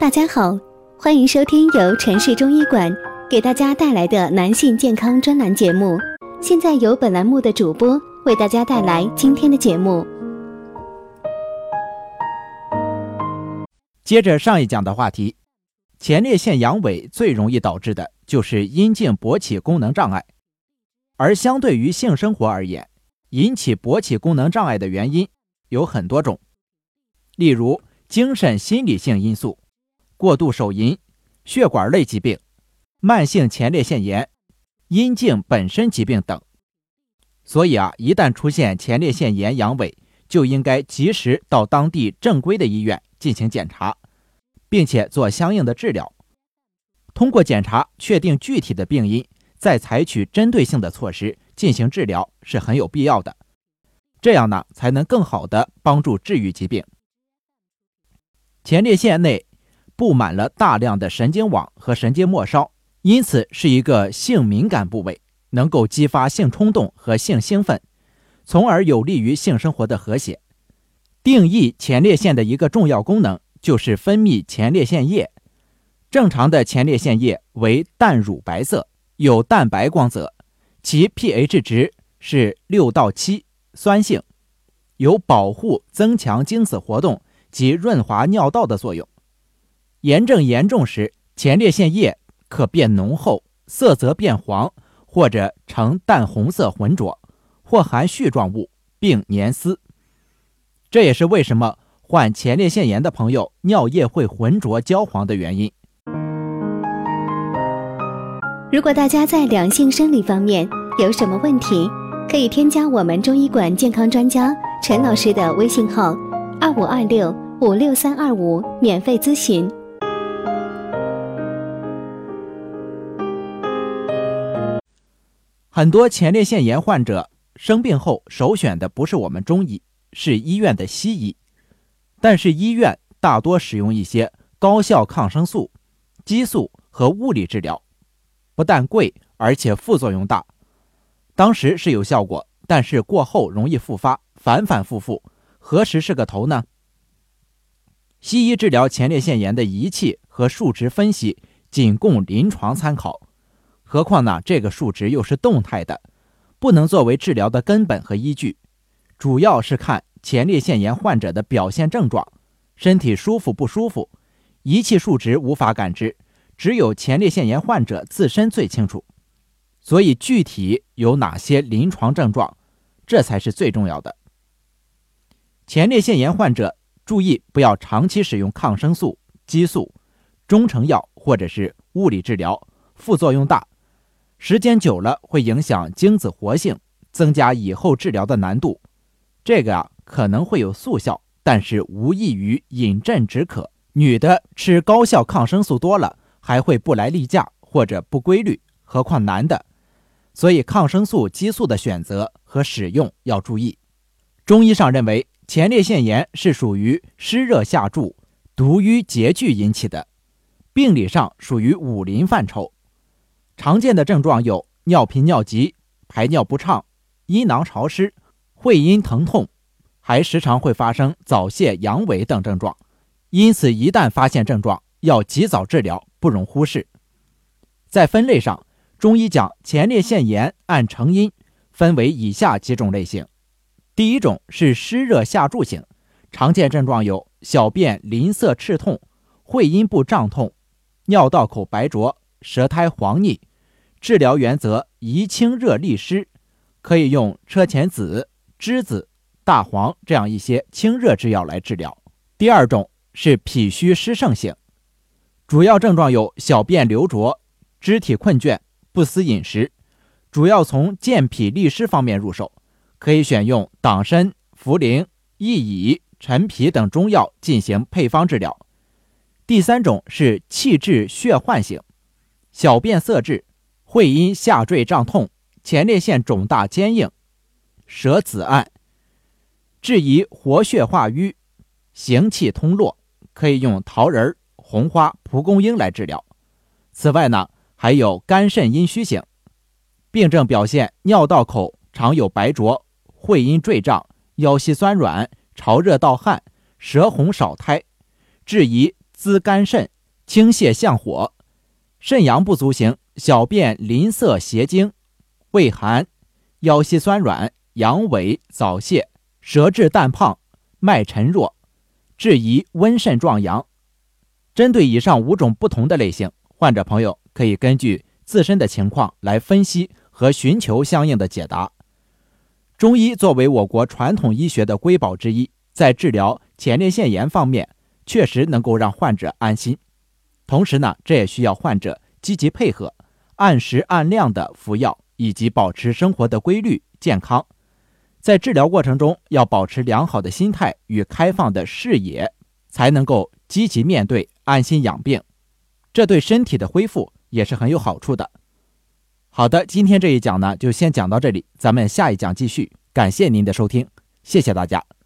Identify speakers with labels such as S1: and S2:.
S1: 大家好，欢迎收听由城市中医馆给大家带来的男性健康专栏节目。现在由本栏目的主播为大家带来今天的节目。
S2: 接着上一讲的话题，前列腺阳痿最容易导致的就是阴茎勃起功能障碍，而相对于性生活而言，引起勃起功能障碍的原因有很多种，例如精神心理性因素。过度手淫、血管类疾病、慢性前列腺炎、阴茎本身疾病等。所以啊，一旦出现前列腺炎阳痿，就应该及时到当地正规的医院进行检查，并且做相应的治疗。通过检查确定具体的病因，再采取针对性的措施进行治疗是很有必要的。这样呢，才能更好的帮助治愈疾病。前列腺内。布满了大量的神经网和神经末梢，因此是一个性敏感部位，能够激发性冲动和性兴奋，从而有利于性生活的和谐。定义前列腺的一个重要功能就是分泌前列腺液。正常的前列腺液为淡乳白色，有淡白光泽，其 pH 值是六到七，酸性，有保护、增强精子活动及润滑尿道的作用。炎症严重时，前列腺液可变浓厚，色泽变黄，或者呈淡红色浑浊，或含絮状物并粘丝。这也是为什么患前列腺炎的朋友尿液会浑浊焦黄的原因。
S1: 如果大家在两性生理方面有什么问题，可以添加我们中医馆健康专家陈老师的微信号：二五二六五六三二五，免费咨询。
S2: 很多前列腺炎患者生病后首选的不是我们中医，是医院的西医。但是医院大多使用一些高效抗生素、激素和物理治疗，不但贵，而且副作用大。当时是有效果，但是过后容易复发，反反复复，何时是个头呢？西医治疗前列腺炎的仪器和数值分析仅供临床参考。何况呢？这个数值又是动态的，不能作为治疗的根本和依据。主要是看前列腺炎患者的表现症状，身体舒服不舒服，仪器数值无法感知，只有前列腺炎患者自身最清楚。所以具体有哪些临床症状，这才是最重要的。前列腺炎患者注意不要长期使用抗生素、激素、中成药或者是物理治疗，副作用大。时间久了会影响精子活性，增加以后治疗的难度。这个啊可能会有速效，但是无异于饮鸩止渴。女的吃高效抗生素多了，还会不来例假或者不规律，何况男的？所以抗生素、激素的选择和使用要注意。中医上认为，前列腺炎是属于湿热下注、毒瘀结聚引起的，病理上属于五淋范畴。常见的症状有尿频尿急、排尿不畅、阴囊潮湿、会阴疼痛，还时常会发生早泄、阳痿等症状。因此，一旦发现症状，要及早治疗，不容忽视。在分类上，中医讲前列腺炎按成因分为以下几种类型：第一种是湿热下注型，常见症状有小便淋涩赤痛、会阴部胀痛、尿道口白浊、舌苔黄腻。治疗原则宜清热利湿，可以用车前子、栀子、大黄这样一些清热之药来治疗。第二种是脾虚湿盛型，主要症状有小便流浊、肢体困倦、不思饮食，主要从健脾利湿方面入手，可以选用党参、茯苓、薏苡、陈皮等中药进行配方治疗。第三种是气滞血患型，小便色滞。会阴下坠胀痛，前列腺肿大坚硬，舌紫暗，质疑活血化瘀，行气通络，可以用桃仁、红花、蒲公英来治疗。此外呢，还有肝肾阴虚型，病症表现尿道口常有白浊，会阴坠胀，腰膝酸软，潮热盗汗，舌红少苔，质疑滋肝肾、清泻降火；肾阳不足型，小便淋涩邪精，畏寒，腰膝酸软，阳痿早泄，舌质淡胖，脉沉弱，质疑温肾壮阳。针对以上五种不同的类型，患者朋友可以根据自身的情况来分析和寻求相应的解答。中医作为我国传统医学的瑰宝之一，在治疗前列腺炎方面确实能够让患者安心。同时呢，这也需要患者积极配合，按时按量的服药，以及保持生活的规律健康。在治疗过程中，要保持良好的心态与开放的视野，才能够积极面对，安心养病。这对身体的恢复也是很有好处的。好的，今天这一讲呢，就先讲到这里，咱们下一讲继续。感谢您的收听，谢谢大家。